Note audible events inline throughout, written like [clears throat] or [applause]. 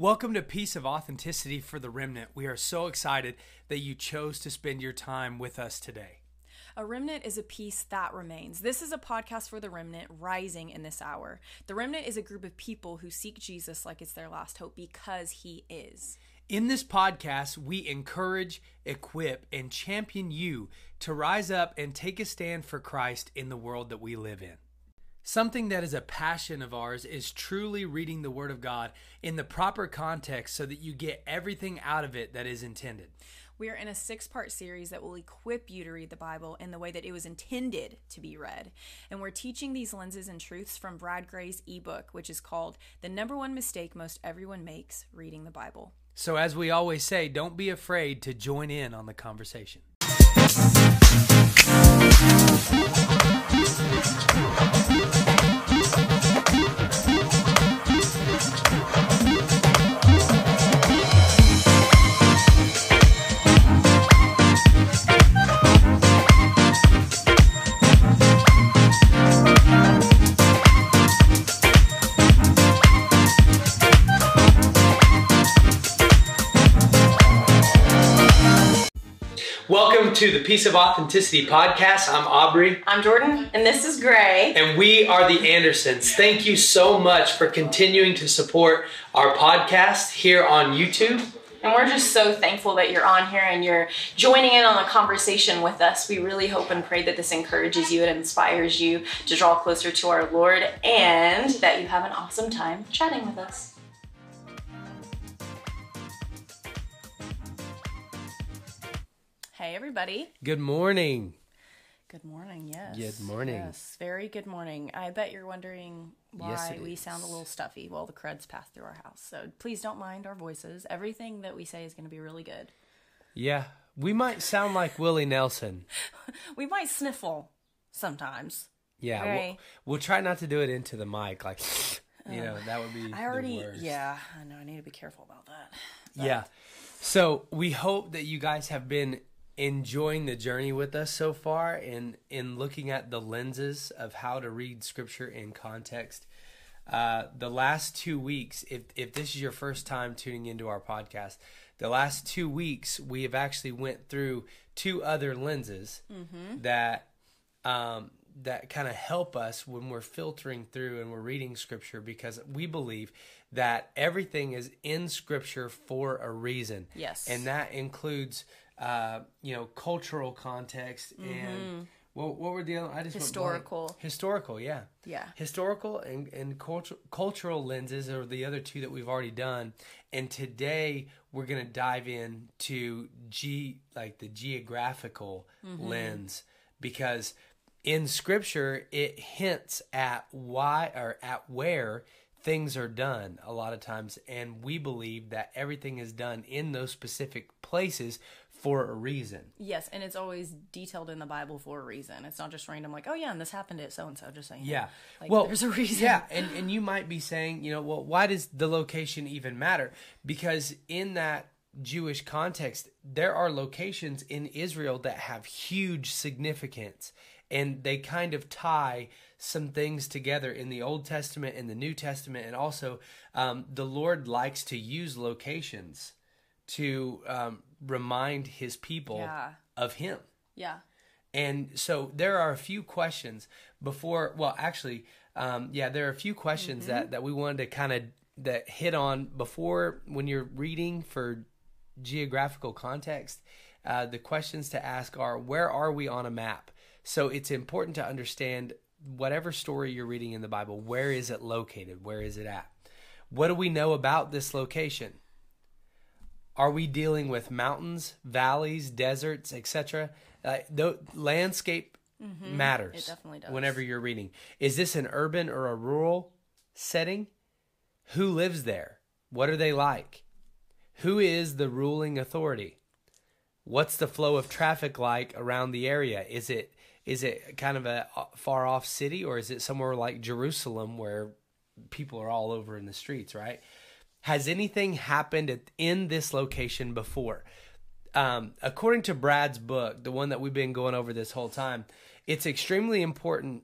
Welcome to Piece of Authenticity for the Remnant. We are so excited that you chose to spend your time with us today. A remnant is a piece that remains. This is a podcast for the remnant rising in this hour. The remnant is a group of people who seek Jesus like it's their last hope because he is. In this podcast, we encourage, equip, and champion you to rise up and take a stand for Christ in the world that we live in. Something that is a passion of ours is truly reading the Word of God in the proper context so that you get everything out of it that is intended. We are in a six part series that will equip you to read the Bible in the way that it was intended to be read. And we're teaching these lenses and truths from Brad Gray's ebook, which is called The Number One Mistake Most Everyone Makes Reading the Bible. So, as we always say, don't be afraid to join in on the conversation. To the Piece of Authenticity podcast. I'm Aubrey. I'm Jordan, and this is Gray. And we are the Andersons. Thank you so much for continuing to support our podcast here on YouTube. And we're just so thankful that you're on here and you're joining in on the conversation with us. We really hope and pray that this encourages you and inspires you to draw closer to our Lord and that you have an awesome time chatting with us. Hey, everybody. Good morning. Good morning, yes. Good morning. Yes, very good morning. I bet you're wondering why Yes, we is. sound a little stuffy. while the creds pass through our house. So please don't mind our voices. Everything that we say is going to be really good. Yeah, we might sound like Willie Nelson. [laughs] We might sniffle sometimes. Yeah, we'll, we'll try not to do it into the mic. Like, you know, that would be I already, yeah, I know. I need to be careful about that. Yeah. So we hope that you guys have been enjoying the journey with us so far in in looking at the lenses of how to read scripture in context. Uh, the last two weeks, if if this is your first time tuning into our podcast, the last two weeks we have actually went through two other lenses that um, that kind of help us when we're filtering through and we're reading scripture because we believe that everything is in scripture for a reason. Yes. And that includes, uh, you know, cultural context and what, what were the other? I just. Historical. Historical, yeah. Yeah. Historical and, and cultu- cultural lenses are the other two that we've already done. And today we're going to dive in to G, like the geographical lens because in scripture it hints at why or at where things are done a lot of times and we believe that everything is done in those specific places for a reason Yes, and it's always detailed in the Bible for a reason. It's not just random, like, oh yeah, and this happened at so and so. Just saying. Yeah. Like, well, there's a reason. Yeah, [laughs] and and you might be saying, you know, well, why does the location even matter? Because in that Jewish context, there are locations in Israel that have huge significance, and they kind of tie some things together in the Old Testament and the New Testament, and also um, the Lord likes to use locations to um, remind His people Yeah. of Him. Yeah. And so there are a few questions before. Well, actually, um, yeah, there are a few questions that that we wanted to kind of that hit on before when you're reading for geographical context. Uh, the questions to ask are: Where are we on a map? So it's important to understand whatever story you're reading in the Bible. Where is it located? Where is it at? What do we know about this location? Are we dealing with mountains, valleys, deserts, etc.? Uh, the landscape matters. Mm-hmm. It definitely does. Whenever you're reading, is this an urban or a rural setting? Who lives there? What are they like? Who is the ruling authority? What's the flow of traffic like around the area? Is it is it kind of a far off city or is it somewhere like Jerusalem where people are all over in the streets, right? Has anything happened at, in this location before? Um, according to Brad's book, the one that we've been going over this whole time, it's extremely important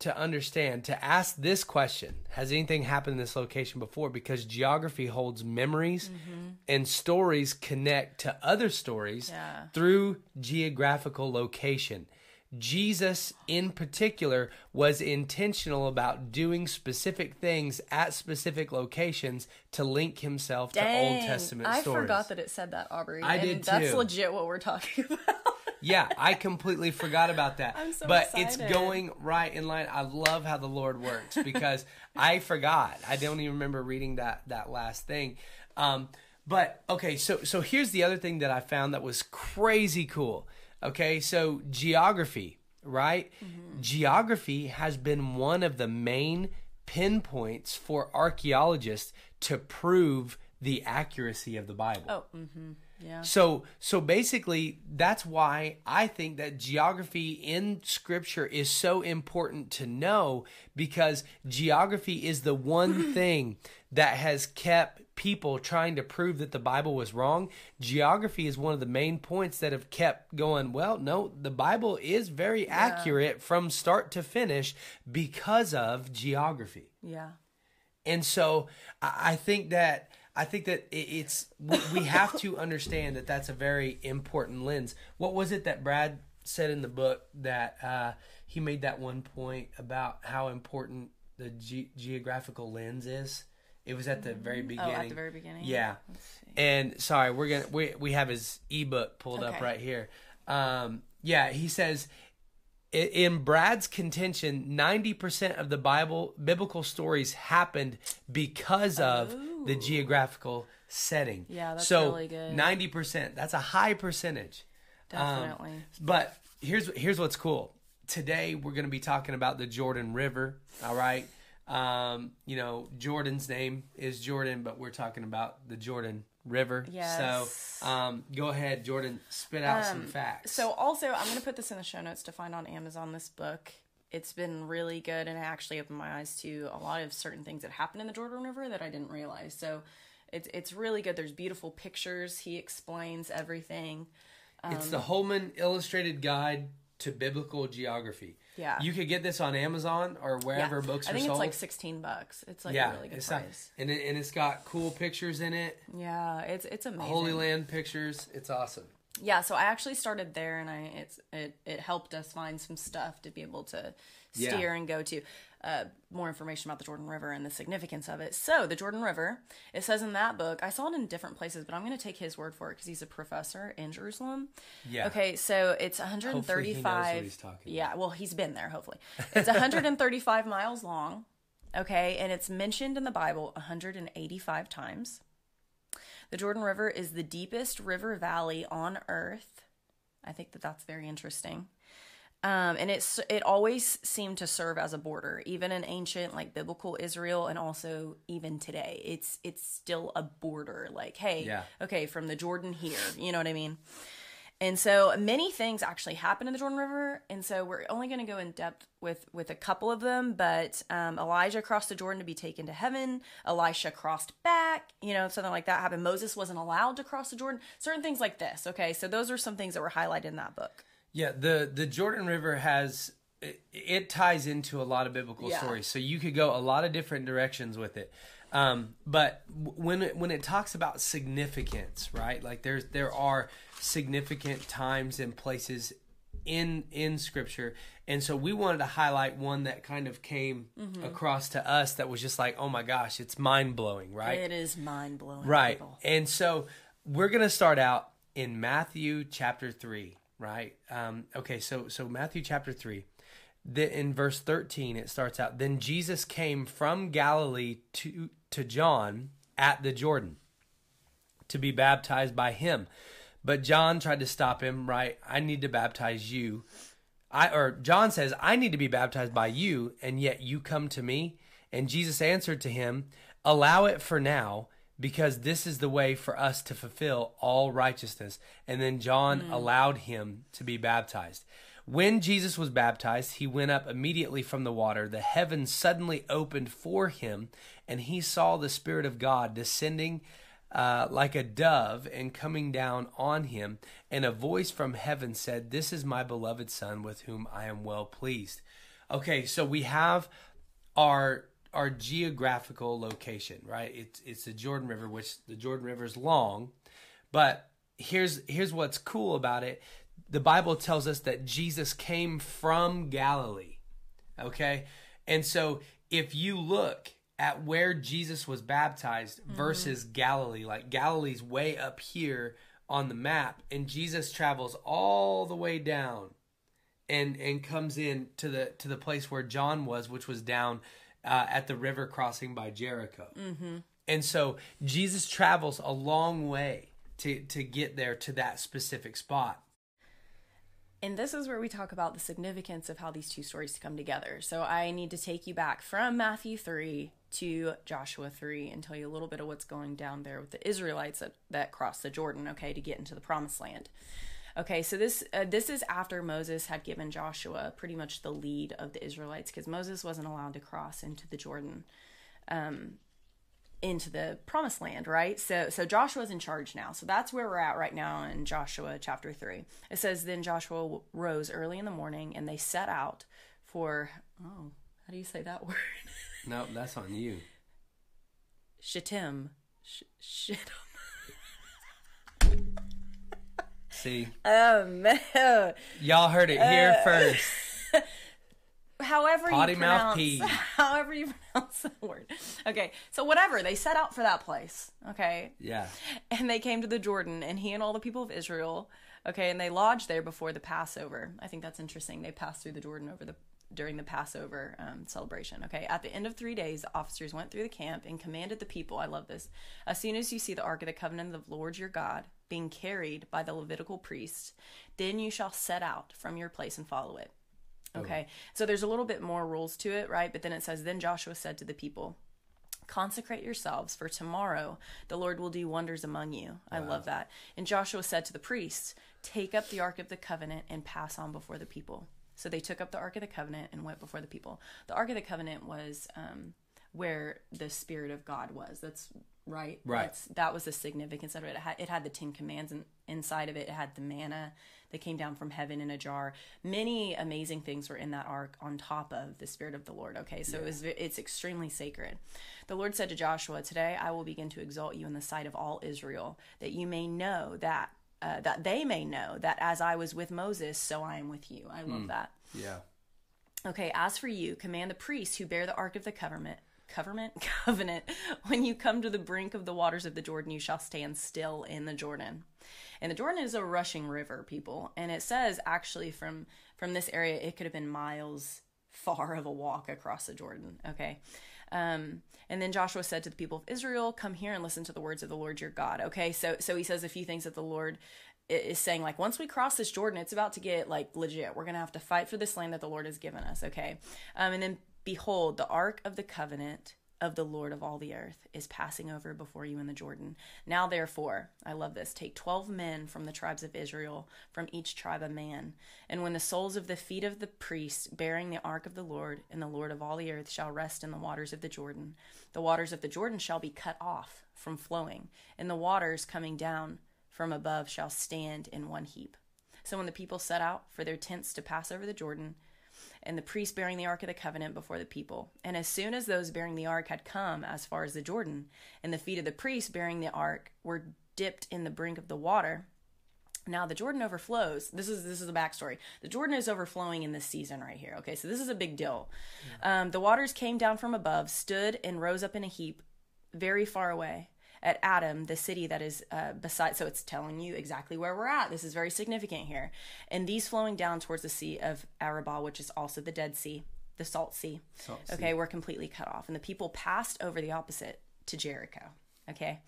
to understand to ask this question Has anything happened in this location before? Because geography holds memories Mm-hmm. and stories connect to other stories Yeah. through geographical location. Jesus, in particular, was intentional about doing specific things at specific locations to link himself to Old Testament I stories. I forgot that it said that, Aubrey. I and did That's legit what we're talking [laughs] about. Yeah, I completely forgot about that. I'm so but it's going right in line. I love how the Lord works because [laughs] I forgot. I don't even remember reading that that last thing. Um, but okay, so so here's the other thing that I found that was crazy cool. Okay, so geography, right? Mm-hmm. Geography has been one of the main pinpoints for archaeologists to prove the accuracy of the Bible. oh, mm-hmm. Yeah. So so basically that's why I think that geography in scripture is so important to know because geography is the one [clears throat] thing that has kept people trying to prove that the Bible was wrong. Geography is one of the main points that have kept going, well, no, the Bible is very accurate from start to finish because of geography. Yeah. And so I I think that I think that it's we have to understand that that's a very important lens. What was it that Brad said in the book that uh, he made that one point about how important the ge- geographical lens is? It was at the very beginning. Oh, at the very beginning. Yeah. And sorry, we're gonna we we have his ebook pulled up right here. Um, yeah, he says in Brad's contention, ninety percent of the Bible biblical stories happened because of the geographical setting. Yeah, that's so really good. Ninety percent. That's a high percentage. Um, Definitely. but here's here's what's cool. Today we're going to be talking about the Jordan River. All right. Um, you know, Jordan's name is Jordan, but we're talking about the Jordan River. Yes. So, um, go ahead, Jordan. Spit out some facts. So also, I'm going to put this in the show notes to find on Amazon. This book, it's been really good, and it actually opened my eyes to a lot of certain things that happened in the Jordan River that I didn't realize. So, it's it's really good. There's beautiful pictures. He explains everything. it's the Holman Illustrated Guide to Biblical Geography. Yeah. You could get this on Amazon or wherever Yeah. books I think sold. it's like 16 bucks. It's like yeah, a really good it's not, and it, and it's got cool pictures in it, Yeah, it's it's amazing. Holy Land pictures. It's awesome. yeah so i actually started there and i it's it, it helped us find some stuff to be able to Yeah. steer and go to uh, more information about the jordan river and the significance of it so the jordan river it says in that book i saw it in different places but i'm going to take his word for it because he's a professor in jerusalem Yeah. okay so it's Hopefully he knows what 135 he's talking yeah well he's been there hopefully it's 135 miles long okay and it's mentioned in the bible 185 times the Jordan River is the deepest river valley on earth. I think that that's very interesting. Um, and it's it always seemed to serve as a border, even in ancient like biblical Israel, and also even today. It's it's still a border. Like, hey, Yeah. okay, from the Jordan here, you know what I mean? And so many things actually happen in the Jordan River, and so we're only going to go in depth with with a couple of them. But um, Elijah crossed the Jordan to be taken to heaven. Elisha crossed back, you know, something like that happened. Moses wasn't allowed to cross the Jordan. Certain things like this. Okay, so those are some things that were highlighted in that book. Yeah, the the Jordan River has it, it ties into a lot of biblical Yeah. stories, so you could go a lot of different directions with it. Um, but when it, when it talks about significance, right? Like there's there are significant times and places in in Scripture, and so we wanted to highlight one that kind of came Mm-hmm. across to us that was just like, oh my gosh, it's mind blowing, right? It is mind blowing. Right. And so we're going to start out in Matthew chapter 3, right? Um, okay, so so Matthew chapter 3. The, in verse 13 it starts out then Jesus came from Galilee to to John at the Jordan to be baptized by him. But John tried to stop him, right? I need to baptize you. I or John says, I need to be baptized by you, and yet you come to me. And Jesus answered to him, Allow it for now, because this is the way for us to fulfill all righteousness. And then John allowed him to be baptized. When Jesus was baptized, he went up immediately from the water. The heavens suddenly opened for him, and he saw the Spirit of God descending uh, like a dove and coming down on him. And a voice from heaven said, This is my beloved Son with whom I am well pleased. Okay, so we have our our geographical location, right? It's it's the Jordan River, which the Jordan River is long, but here's here's what's cool about it. The Bible tells us that Jesus came from Galilee. Okay? And so if you look at where Jesus was baptized mm-hmm. versus Galilee, like Galilee's way up here on the map and Jesus travels all the way down and and comes in to the to the place where John was, which was down uh, at the river crossing by Jericho. Mm-hmm. And so Jesus travels a long way to to get there to that specific spot. And this is where we talk about the significance of how these two stories come together. So I need to take you back from Matthew 3 to Joshua 3 and tell you a little bit of what's going down there with the Israelites that, that crossed the Jordan, okay, to get into the promised land. Okay, so this uh, this is after Moses had given Joshua pretty much the lead of the Israelites because Moses wasn't allowed to cross into the Jordan, um, into the promised land, right? So so Joshua's in charge now. So that's where we're at right now in Joshua chapter three. It says then Joshua rose early in the morning and they set out for oh how do you say that [laughs] word? No, that's on you. Shittim. Sh- shittim. See, Um, [laughs] y'all heard it here first. [laughs] however Potty you mouth pronounce, pee. [laughs] however you pronounce the word. Okay, so whatever they set out for that place. Okay, Yeah, and they came to the Jordan, and he and all the people of Israel. Okay, and they lodged there before the Passover. I think that's interesting. They passed through the Jordan over the during the Passover um, celebration. Okay, at the end of three days, the officers went through the camp and commanded the people. I love this. As soon as you see the ark of the covenant of the Lord your God being carried by the Levitical priests, then you shall set out from your place and follow it. Okay, so there's a little bit more rules to it, right? But then it says, Then Joshua said to the people, Consecrate yourselves, for tomorrow the Lord will do wonders among you. I love that. And Joshua said to the priests, Take up the Ark of the Covenant and pass on before the people. So they took up the Ark of the Covenant and went before the people. The Ark of the Covenant was um, where the Spirit of God was. That's right. Right. That's, that was the significance of it. It had, it had the Ten Commands in, inside of it. It had the manna that came down from heaven in a jar. Many amazing things were in that ark on top of the Spirit of the Lord. Okay, so it was, it's extremely sacred. The Lord said to Joshua, "Today I will begin to exalt you in the sight of all Israel, that you may know that." Uh, that they may know that as I was with Moses, so I am with you. I love that. yeah, Okay, as for you, command the priests who bear the ark of the covenant, covenant, [laughs] covenant. When you come to the brink of the waters of the Jordan, you shall stand still in the Jordan. And the Jordan is a rushing river, people. And it says actually from from this area, it could have been miles far of a walk across the Jordan. Okay. Um, and then Joshua said to the people of Israel, "Come here and listen to the words of the Lord your God." Okay, so so he says a few things that the Lord is saying. Like once we cross this Jordan, it's about to get like legit. We're gonna have to fight for this land that the Lord has given us. Okay, um, and then behold, the ark of the covenant of the Lord of all the earth is passing over before you in the Jordan. Now, therefore, I love this take 12 men from the tribes of Israel, from each tribe a man. And when the soles of the feet of the priests bearing the ark of the Lord and the Lord of all the earth shall rest in the waters of the Jordan, the waters of the Jordan shall be cut off from flowing, and the waters coming down from above shall stand in one heap. So when the people set out for their tents to pass over the Jordan, and the priests bearing the ark of the covenant before the people. And as soon as those bearing the ark had come as far as the Jordan, and the feet of the priests bearing the ark were dipped in the brink of the water, now the Jordan overflows. This is this is the backstory. The Jordan is overflowing in this season right here. Okay, so this is a big deal. Um, the waters came down from above, stood and rose up in a heap, very far away at Adam, the city that is uh, beside. So it's telling you exactly where we're at. This is very significant here. And these flowing down towards the sea of Arabah, which is also the Dead Sea, the Salt Sea. Salt Sea. okay, were completely cut off, and the people passed over the opposite to Jericho. Okay.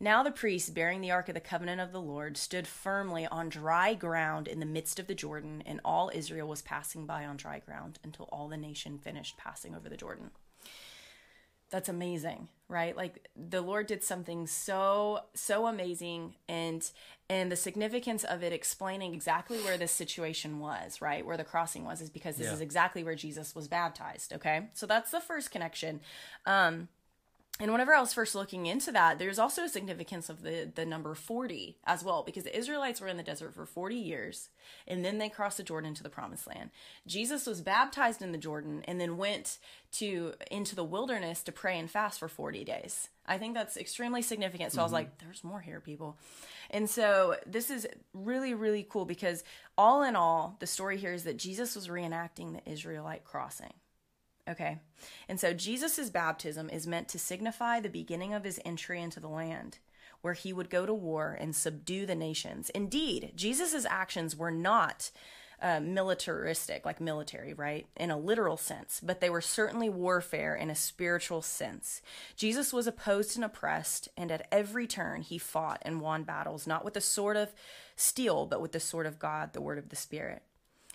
Now the priests bearing the ark of the covenant of the Lord stood firmly on dry ground in the midst of the Jordan, and all Israel was passing by on dry ground until all the nation finished passing over the Jordan that's amazing right? Like the lord did something so so amazing and and the significance of it explaining exactly where this situation was right? Where the crossing was is because this Yeah. is exactly where jesus was baptized okay? So that's the first connection. Um And whenever I was first looking into that, there's also a significance of the, the number 40 as well, because the Israelites were in the desert for 40 years, and then they crossed the Jordan to the promised land. Jesus was baptized in the Jordan and then went to into the wilderness to pray and fast for 40 days. I think that's extremely significant. So I was mm-hmm. like, there's more here, people. And so this is really, really cool because all in all, the story here is that Jesus was reenacting the Israelite crossing. Okay. And so Jesus' baptism is meant to signify the beginning of his entry into the land where he would go to war and subdue the nations. Indeed, Jesus' actions were not uh, militaristic, like military, right? In a literal sense, but they were certainly warfare in a spiritual sense. Jesus was opposed and oppressed, and at every turn he fought and won battles, not with the sword of steel, but with the sword of God, the word of the Spirit.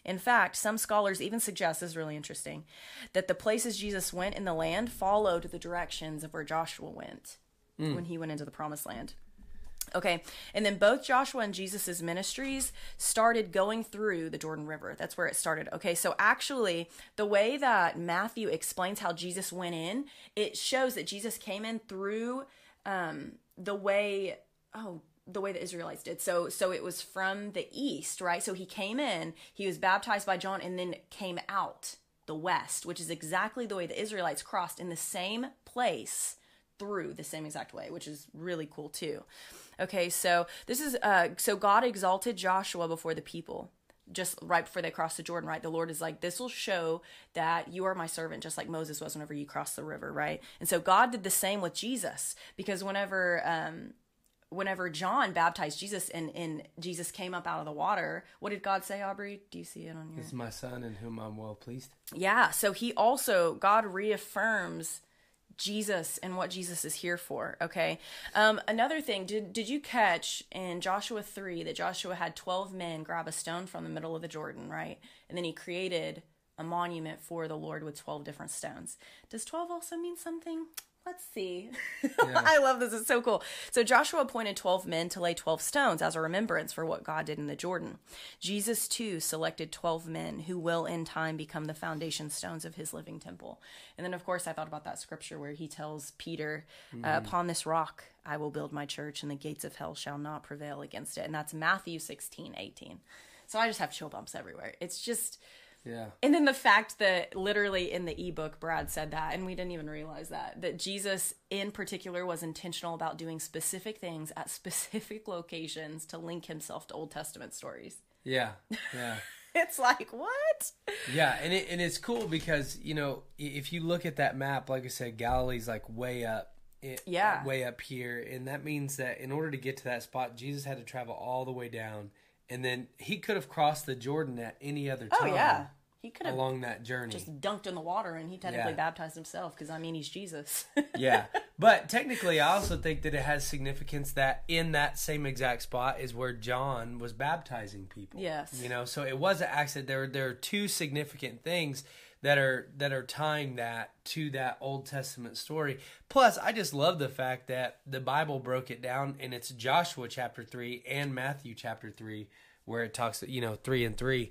In fact, some scholars even suggest, this is really interesting, that the places Jesus went in the land followed the directions of where Joshua went mm. when he went into the promised land. Okay, and then both Joshua and Jesus's ministries started going through the Jordan River. That's where it started. Okay, so actually, the way that Matthew explains how Jesus went in, it shows that Jesus came in through um, the way. Oh, the way the Israelites did. So so it was from the east, right? So he came in, he was baptized by John and then came out the west, which is exactly the way the Israelites crossed in the same place through the same exact way, which is really cool too. Okay, so this is uh so God exalted Joshua before the people just right before they crossed the Jordan, right? The Lord is like, this will show that you are my servant, just like Moses was whenever you crossed the river, right? And so God did the same with Jesus because whenever um, whenever John baptized Jesus and, and Jesus came up out of the water, what did God say, Aubrey? Do you see it on your? This is my son in whom I'm well pleased. Yeah. So he also, God reaffirms Jesus and what Jesus is here for. Okay. Um, another thing, did did you catch in Joshua three that Joshua had twelve men grab a stone from the middle of the Jordan, right? And then he created a monument for the Lord with twelve different stones. Does twelve also mean something? Let's see. [laughs] Yeah. I love this. It's so cool. So Joshua appointed 12 men to lay 12 stones as a remembrance for what God did in the Jordan. Jesus, too, selected 12 men who will in time become the foundation stones of his living temple. And then, of course, I thought about that scripture where he tells Peter, mm-hmm. uh, Upon this rock I will build my church, and the gates of hell shall not prevail against it. And that's Matthew 16, 18. So I just have chill bumps everywhere. It's just yeah. And then the fact that literally in the ebook Brad said that and we didn't even realize that that Jesus in particular was intentional about doing specific things at [laughs] specific locations to link himself to Old Testament stories. Yeah. Yeah. [laughs] it's like what? Yeah, and it and it's cool because, you know, if you look at that map, like I said, Galilee's like way up it, yeah. way up here and that means that in order to get to that spot Jesus had to travel all the way down and then he could have crossed the Jordan at any other oh, time. Oh yeah, he could have along that journey just dunked in the water, and he technically yeah. baptized himself because I mean he's Jesus. [laughs] yeah, but technically, I also think that it has significance that in that same exact spot is where John was baptizing people. Yes, you know, so it was an accident. There, there are two significant things that are that are tying that to that Old Testament story. Plus, I just love the fact that the Bible broke it down and it's Joshua chapter 3 and Matthew chapter 3 where it talks you know 3 and 3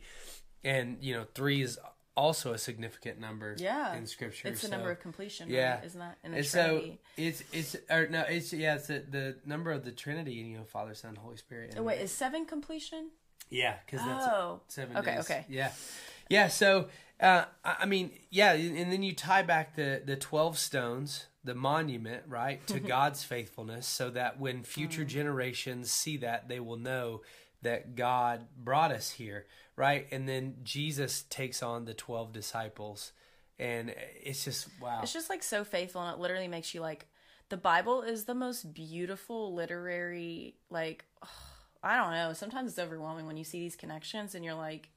and you know 3 is also a significant number yeah in scripture it's the so, number of completion yeah right? isn't that in the and Trinity? so it's it's or no it's yeah it's the, the number of the trinity you know father son holy spirit oh, wait is seven completion yeah because that's oh. seven okay days. okay yeah yeah so uh, I mean, yeah, and then you tie back the the twelve stones, the monument, right, to [laughs] God's faithfulness, so that when future mm. generations see that, they will know that God brought us here, right? And then Jesus takes on the twelve disciples, and it's just wow. It's just like so faithful, and it literally makes you like. The Bible is the most beautiful literary, like, [sighs] I don't know. Sometimes it's overwhelming when you see these connections, and you're like,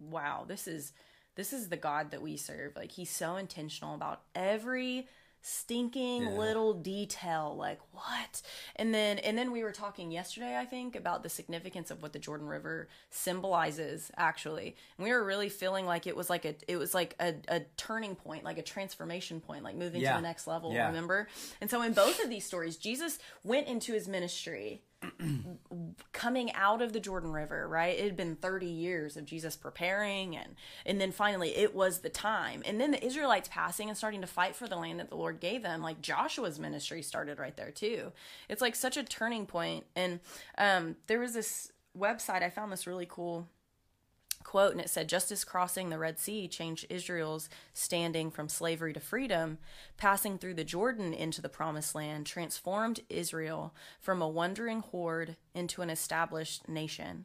wow, this is this is the God that we serve. Like he's so intentional about every stinking yeah. little detail like what and then and then we were talking yesterday i think about the significance of what the jordan river symbolizes actually and we were really feeling like it was like a it was like a, a turning point like a transformation point like moving yeah. to the next level yeah. remember and so in both of these stories jesus went into his ministry [clears throat] coming out of the Jordan River, right? It had been 30 years of Jesus preparing and and then finally it was the time. And then the Israelites passing and starting to fight for the land that the Lord gave them. Like Joshua's ministry started right there too. It's like such a turning point. And um, there was this website I found this really cool quote and it said just as crossing the red sea changed israel's standing from slavery to freedom passing through the jordan into the promised land transformed israel from a wandering horde into an established nation.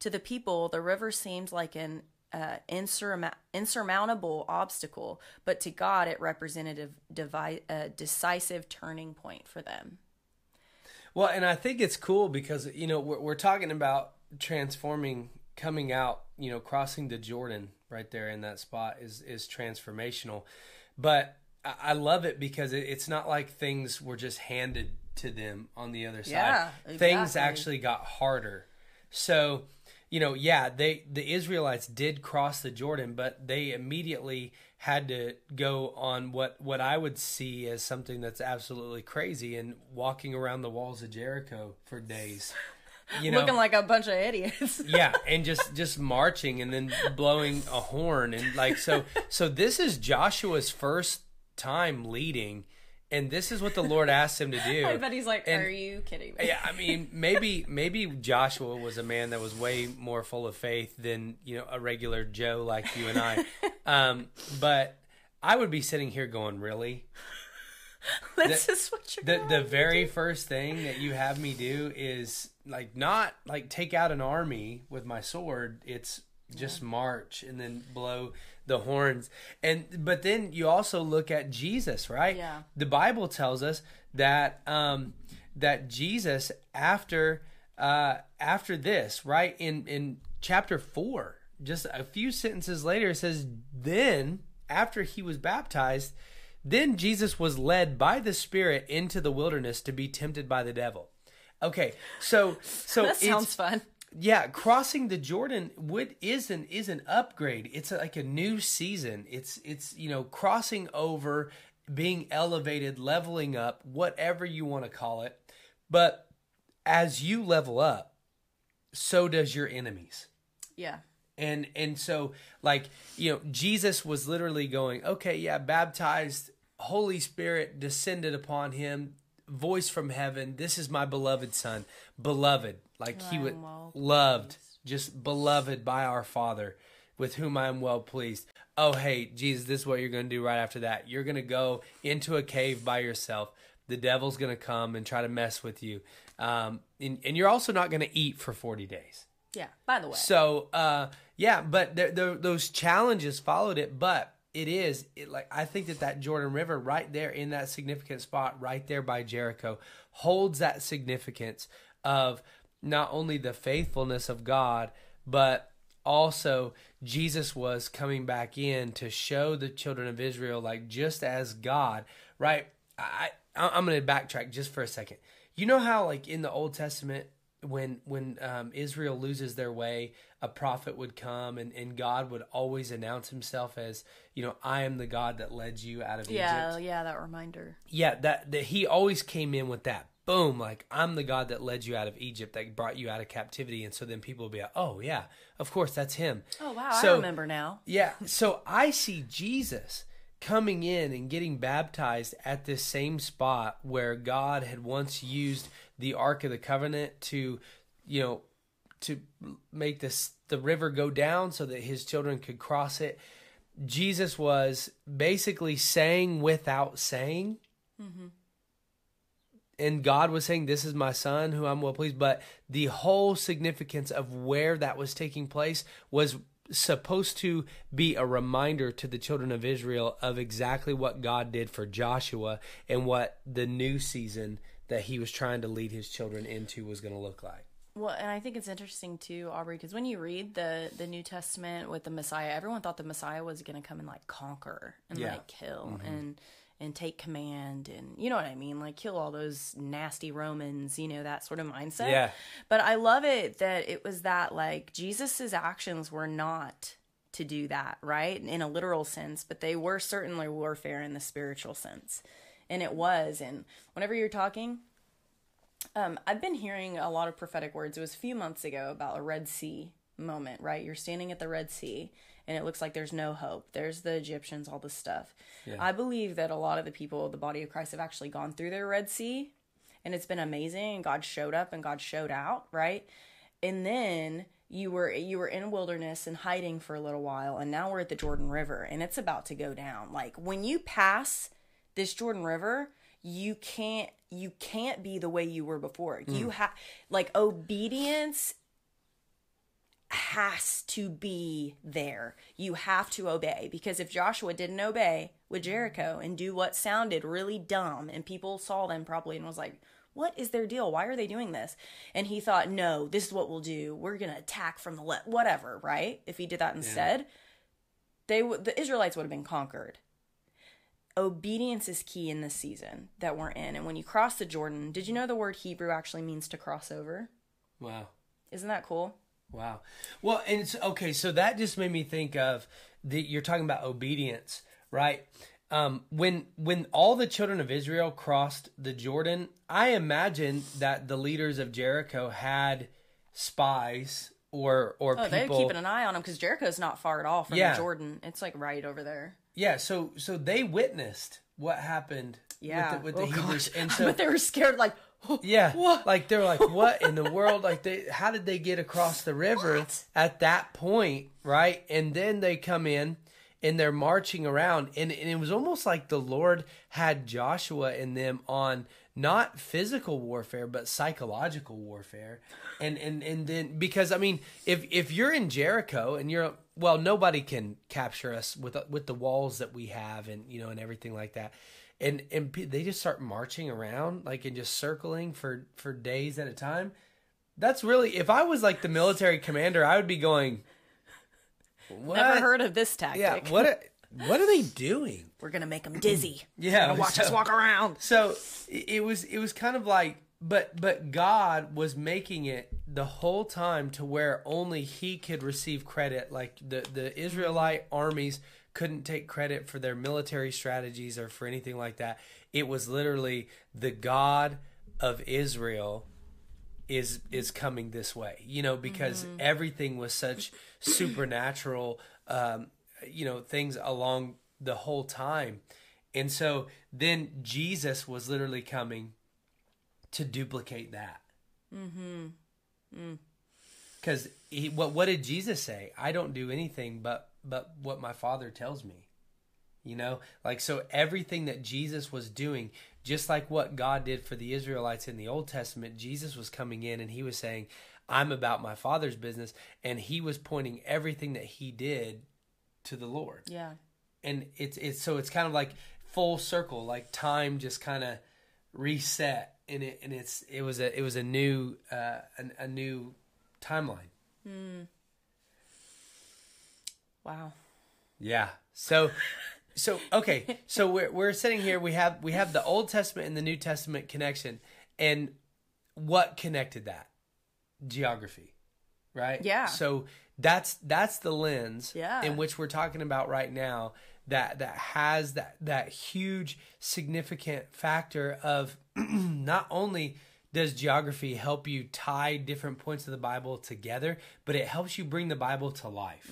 To the people the river seemed like an uh, insurmountable obstacle but to god it represented a decisive turning point for them. Well, and I think it's cool because you know we're, we're talking about transforming, coming out, you know, crossing the Jordan right there in that spot is is transformational. But I, I love it because it, it's not like things were just handed to them on the other side. Yeah, Things actually got harder. So, you know, yeah, they the Israelites did cross the Jordan, but they immediately had to go on what what I would see as something that's absolutely crazy and walking around the walls of Jericho for days. [laughs] [laughs] You know, looking like a bunch of idiots [laughs] yeah, and just just marching and then blowing a horn and like so so this is Joshua's first time leading and this is what the Lord asked him to do. i bet he's like And- are you kidding me Yeah, I mean, maybe maybe Joshua was a man that was way more full of faith than you know a regular Joe like you and I. [laughs] Um, but I would be sitting here going, really? [laughs] this is what you're The the very do? first thing that you have me do is like not like take out an army with my sword. It's just march and then blow the horns. And but then you also look at Jesus, right? Yeah. The Bible tells us that um that Jesus after uh after this, right? In in chapter 4, just a few sentences later it says then after he was baptized then Jesus was led by the Spirit into the wilderness to be tempted by the devil. Okay, so [laughs] so that sounds fun yeah, crossing the Jordan would is an is an upgrade. It's like a new season. It's it's you know crossing over, being elevated, leveling up, whatever you want to call it. But as you level up, so does your enemies yeah and and so like you know jesus was literally going okay yeah baptized holy spirit descended upon him voice from heaven this is my beloved son. Beloved like he would loved just beloved by our father with whom i am well pleased. Oh hey jesus this is what you're going to do right after that. You're going to go into a cave by yourself. The devil's going to come and try to mess with you. Um, and, and you're also not going to eat for 40 days. Yeah by the way. So uh, yeah, but there, there, those challenges followed it. But it is it, like I think that that Jordan River right there in that significant spot right there by Jericho holds that significance of not only the faithfulness of God, but also Jesus was coming back in to show the children of Israel like just as God, right? I, I'm going to backtrack just for a second. You know how like in the Old Testament when when um, Israel loses their way, a prophet would come and, and God would always announce himself as, you know, I am the God that led you out of yeah Egypt. yeah yeah, that reminder Yeah, that, that he always came in with that. Boom, like I'm the God that led you out of Egypt, that brought you out of captivity. And so then people will be like, oh, yeah, of course, that's him. oh wow i remember now Yeah. [laughs] So I see Jesus coming in and getting baptized at this same spot where God had once used the Ark of the Covenant to, you know, to make this the river go down so that his children could cross it. Jesus was basically saying without saying. Mm-hmm. And God was saying, This is my son who I'm well pleased. But the whole significance of where that was taking place was supposed to be a reminder to the children of Israel of exactly what God did for Joshua and what the new season that he was trying to lead his children into was going to look like. Well, and I think it's interesting too, Aubrey, because when you read the the New Testament with the Messiah, everyone thought the Messiah was going to come and like conquer and Yeah. like kill mm-hmm. and and take command and you know what I mean, like kill all those nasty Romans, you know that sort of mindset. Yeah. But I love it that it was that like Jesus's actions were not to do that, right? In a literal sense, but they were certainly warfare in the spiritual sense. And it was. And whenever you're talking, Um, I've been hearing a lot of prophetic words. It was a few months ago about a Red Sea moment, right? You're standing at the Red Sea and it looks like there's no hope. There's the Egyptians, all this stuff. Yeah. I believe that a lot of the people, the body of Christ, have actually gone through their Red Sea and it's been amazing and God showed up and God showed out, right? And then you were you were in wilderness and hiding for a little while and now we're at the Jordan River and it's about to go down. Like when you pass this Jordan River, you can't you can't be the way you were before. Mm. You have like obedience has to be there. You have to obey because if Joshua didn't obey with mm. Jericho and do what sounded really dumb and people saw them probably and was like, "What is their deal? Why are they doing this?" And he thought, "No, this is what we'll do. We're going to attack from the left, whatever, right? If he did that instead, they would the Israelites would have been conquered. Obedience is key in this season that we're in. And when you cross the Jordan, did you know the word Hebrew actually means to cross over? Wow. Isn't that cool? Wow. Well, and it's okay. So that just made me think of the you're talking about obedience, right? Um, when when all the children of Israel crossed the Jordan, I imagine that the leaders of Jericho had spies or or Oh, they're keeping an eye on them because Jericho's not far at all from Yeah. the Jordan. It's like right over there. Yeah. So so they witnessed what happened. Yeah. With the, with Oh, the Hebrews, gosh. and [laughs] so but they were scared, like, [gasps] Yeah. What? Like they're like, [laughs] what in the world? Like they how did they get across the river What? at that point, right? And then they come in and they're marching around and, and it was almost like the Lord had Joshua and them on not physical warfare but psychological warfare. And and and then because I mean, if if you're in Jericho and you're well, nobody can capture us with uh, with the walls that we have and you know and everything like that and and they just start marching around like and just circling for for days at a time that's really if i was like the military commander i would be going [laughs] what never heard of this tactic. yeah what are, what are they doing We're gonna make them dizzy. [clears throat] Yeah, watch so- us walk around. so it was it was kind of like but but God was making it the whole time to where only he could receive credit. Like the the Israelite armies couldn't take credit for their military strategies or for anything like that. It was literally the God of Israel is is coming this way you know because everything was such supernatural um you know things along the whole time. And so then jesus was literally coming to duplicate that. Mm-hmm. Because what what did jesus say? I don't do anything but but what my father tells me. You know? Like so everything that jesus was doing just like what god did for the israelites in the old testament jesus was coming in and he was saying i'm about my father's business and he was pointing everything that he did to the lord. Yeah. and it's it's so it's kind of like full circle like time just kind of reset and it and it's it was a it was a new uh a, a new timeline Wow. Yeah. So so okay, so we're we're sitting here we have we have the Old Testament and the New Testament connection and what connected that? Geography. Right? Yeah. So that's that's the lens Yeah. in which we're talking about right now that that has that that huge significant factor of [clears throat] not only does geography help you tie different points of the Bible together, but it helps you bring the Bible to life.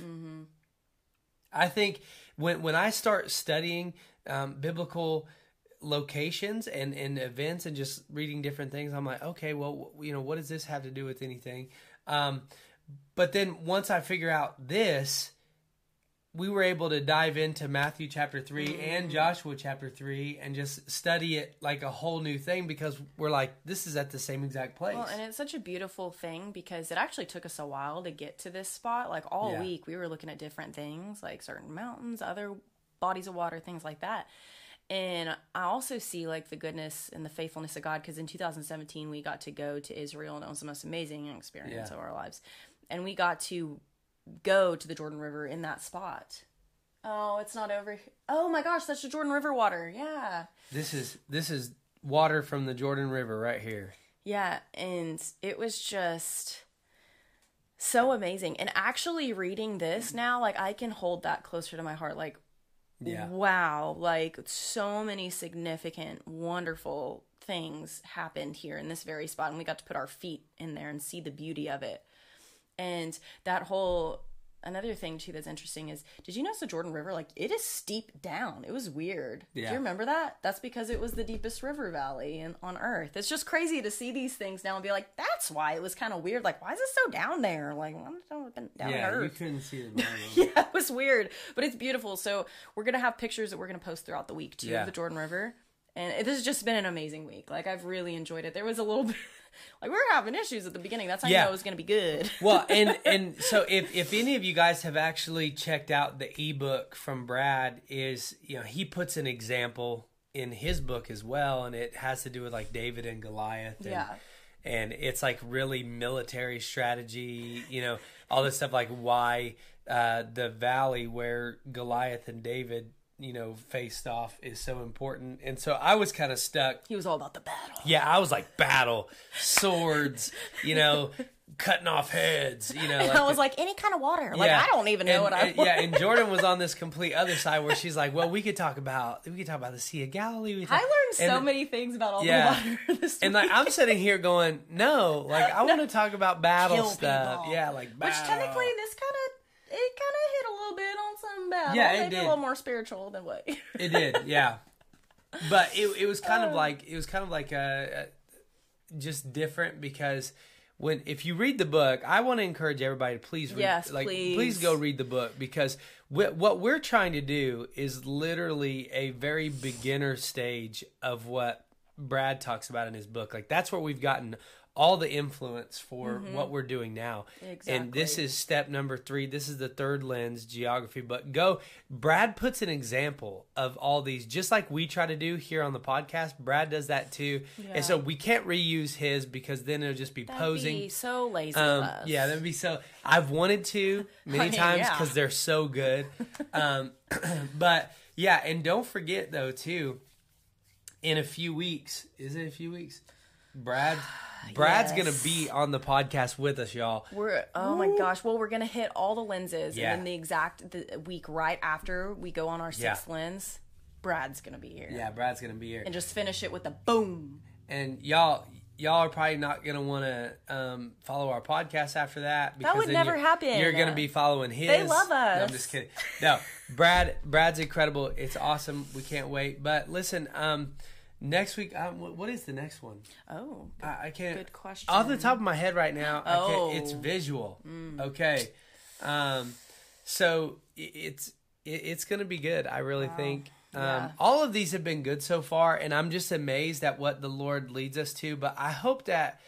I think when when I start studying um, biblical locations and, and events and just reading different things, I'm like, okay, well, you know, what does this have to do with anything? Um, but then once I figure out this, we were able to dive into Matthew chapter 3 and mm. Joshua chapter 3 and just study it like a whole new thing because we're like, this is at the same exact place. Well, and it's such a beautiful thing because it actually took us a while to get to this spot. Like all Yeah. week, we were looking at different things, like certain mountains, other bodies of water, things like that. And I also see like the goodness and the faithfulness of God because in 2017 we got to go to Israel and it was the most amazing experience Yeah. of our lives. And we got to go to the Jordan River in that spot. Oh, it's not over. here. Oh my gosh, that's the Jordan River water. Yeah. this is this is water from the Jordan River right here. Yeah, and it was just so amazing. And actually reading this now, like I can hold that closer to my heart. Like, Yeah. wow, like so many significant, wonderful things happened here in this very spot and we got to put our feet in there and see the beauty of it and that whole another thing too that's interesting is did you notice the jordan river like it is steep down it was weird do you remember that that's because it was the deepest river valley in, on earth it's just crazy to see these things now and be like that's why it was kind of weird like why is it so down there like i'm down down yeah, earth you couldn't see the [laughs] bottom. yeah, it was weird, but it's beautiful. So we're gonna have pictures that we're gonna post throughout the week too Yeah. of the Jordan River, and this has just been an amazing week. Like I've really enjoyed it. There was a little [laughs] bit like we were having issues at the beginning. That's how you Yeah. know it was gonna be good. [laughs] well, and [laughs] and so if if any of you guys have actually checked out the ebook from Brad, is you know he puts an example in his book as well, and it has to do with like David and Goliath. And, Yeah. and it's like really military strategy, you know, all this stuff like why uh, the valley where Goliath and David, you know, faced off is so important. And so I was kind of stuck He was all about the battle. yeah, I was like battle, swords, you know, cutting off heads, you know. And [laughs] I was like, any kind of water. Like I don't even know and, what I. and- yeah, and Jordan was on [laughs] this complete other side where she's like, "Well, we could talk about we could talk about the Sea of Galilee." We could I learned so many things about all Yeah. the water. [laughs] This And week. like I'm sitting here going, "No, like I want to talk about battle Kill stuff." people. Yeah, like battle. Which technically, this kind of it kind of hit a little bit on some battle. Yeah, it Maybe did. a little more spiritual than what. [laughs] It did, yeah. But it it was kind of Oh. like it was kind of like a, a just different because when if you read the book, I want to encourage everybody to please read Yes, like please. go read the book because wh- what we're trying to do is literally a very beginner stage of what Brad talks about in his book. Like that's where we've gotten all the influence for what we're doing now. And this is step number three. This is the third lens, geography. But go, Brad puts an example of all these, just like we try to do here on the podcast. Brad does that too. And so we can't reuse his because then it'll just be That'd posing. be so lazy Um, yeah, that'd be so. I've wanted to [laughs] many I mean, times yeah. because they're so good. um, [clears throat] but yeah, and don't forget though too. In a few weeks, is it a few weeks? Brad, Brad's Yes. gonna be on the podcast with us, y'all. We're oh my gosh! Well, we're gonna hit all the lenses, Yeah. and then the exact the week right after we go on our Yeah. sixth lens, Brad's gonna be here, Yeah, Brad's gonna be here, and just finish it with a boom. and y'all. Y'all are probably not gonna want to um, follow our podcast after that. Because would never you're- happen. You're gonna be following his. They love No, I'm just kidding. No, Brad. Brad's incredible. It's awesome. We can't wait. But listen, um, next week, um, what is the next one? Oh, I, I can't. Good question. Off the top of my head right now, I Oh. can't, it's visual. Okay, um, so it's it, it's gonna be good. I really think. Um, Yeah. All of these have been good so far, and I'm just amazed at what the Lord leads us to. But I hope that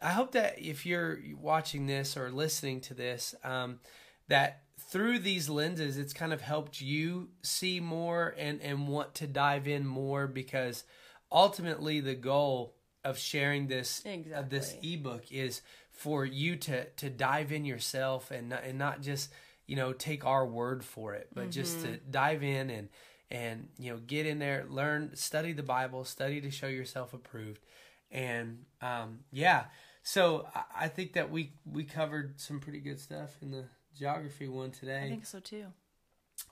I hope that if you're watching this or listening to this, um, that through these lenses, it's kind of helped you see more and and want to dive in more because ultimately the goal of sharing this of this ebook is for you to to dive in yourself and not, and not just you know take our word for it but just to dive in and and you know get in there learn study the bible study to show yourself approved. And um yeah. So I, I think that we we covered some pretty good stuff in the geography one today. I think so too.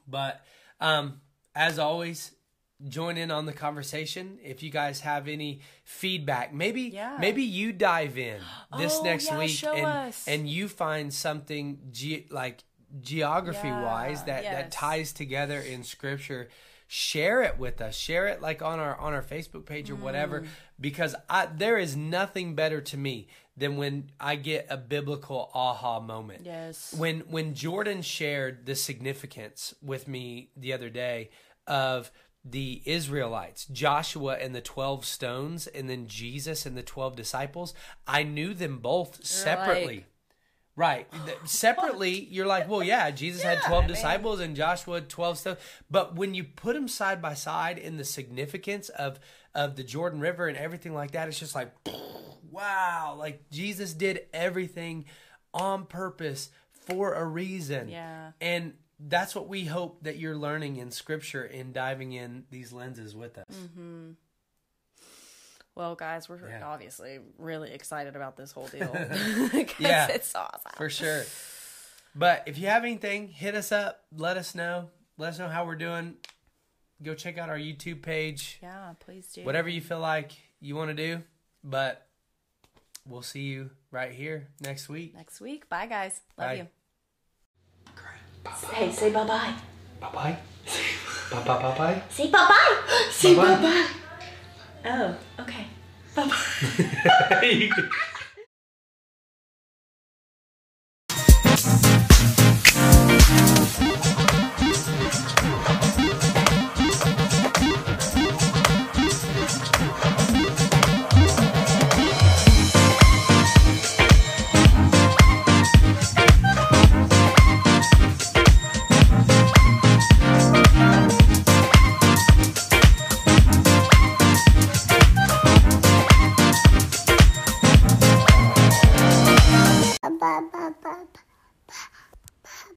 but um, as always, join in on the conversation. If you guys have any feedback, maybe Yeah. maybe you dive in this Oh, next yeah, week and us. and you find something ge- like geography wise Yeah, that that yes. ties together in scripture. Share it with us. Share it like on our on our Facebook page or Mm. whatever because I there is nothing better to me than when I get a biblical aha moment Yes. when when Jordan shared the significance with me the other day of the Israelites, Joshua and the 12 stones and then Jesus and the 12 disciples, I knew them both separately. like, Right. [laughs] Separately, you're like, well, yeah, Jesus had 12 man. disciples and Joshua 12 stones. But when you put them side by side in the significance of of the Jordan River and everything like that, it's just like, [sniffs] wow, like Jesus did everything on purpose for a reason. Yeah. And that's what we hope that you're learning in scripture in diving in these lenses with us. Mm-hmm. Well, guys, we're Yeah. obviously really excited about this whole deal. [laughs] [laughs] Yeah. it's awesome. For sure. But if you have anything, hit us up. Let us know. Let us know how we're doing. Go check out our YouTube page. Yeah, please do. Whatever you feel like. you want to do. But we'll see you right here next week. Next week. Bye, guys. Love Bye. you. Hey, say bye bye. Bye bye. bye bye bye bye. Say bye bye. Say Bye-bye. [gasps] bye bye. Oh, okay. Bye. bye. [laughs] [laughs]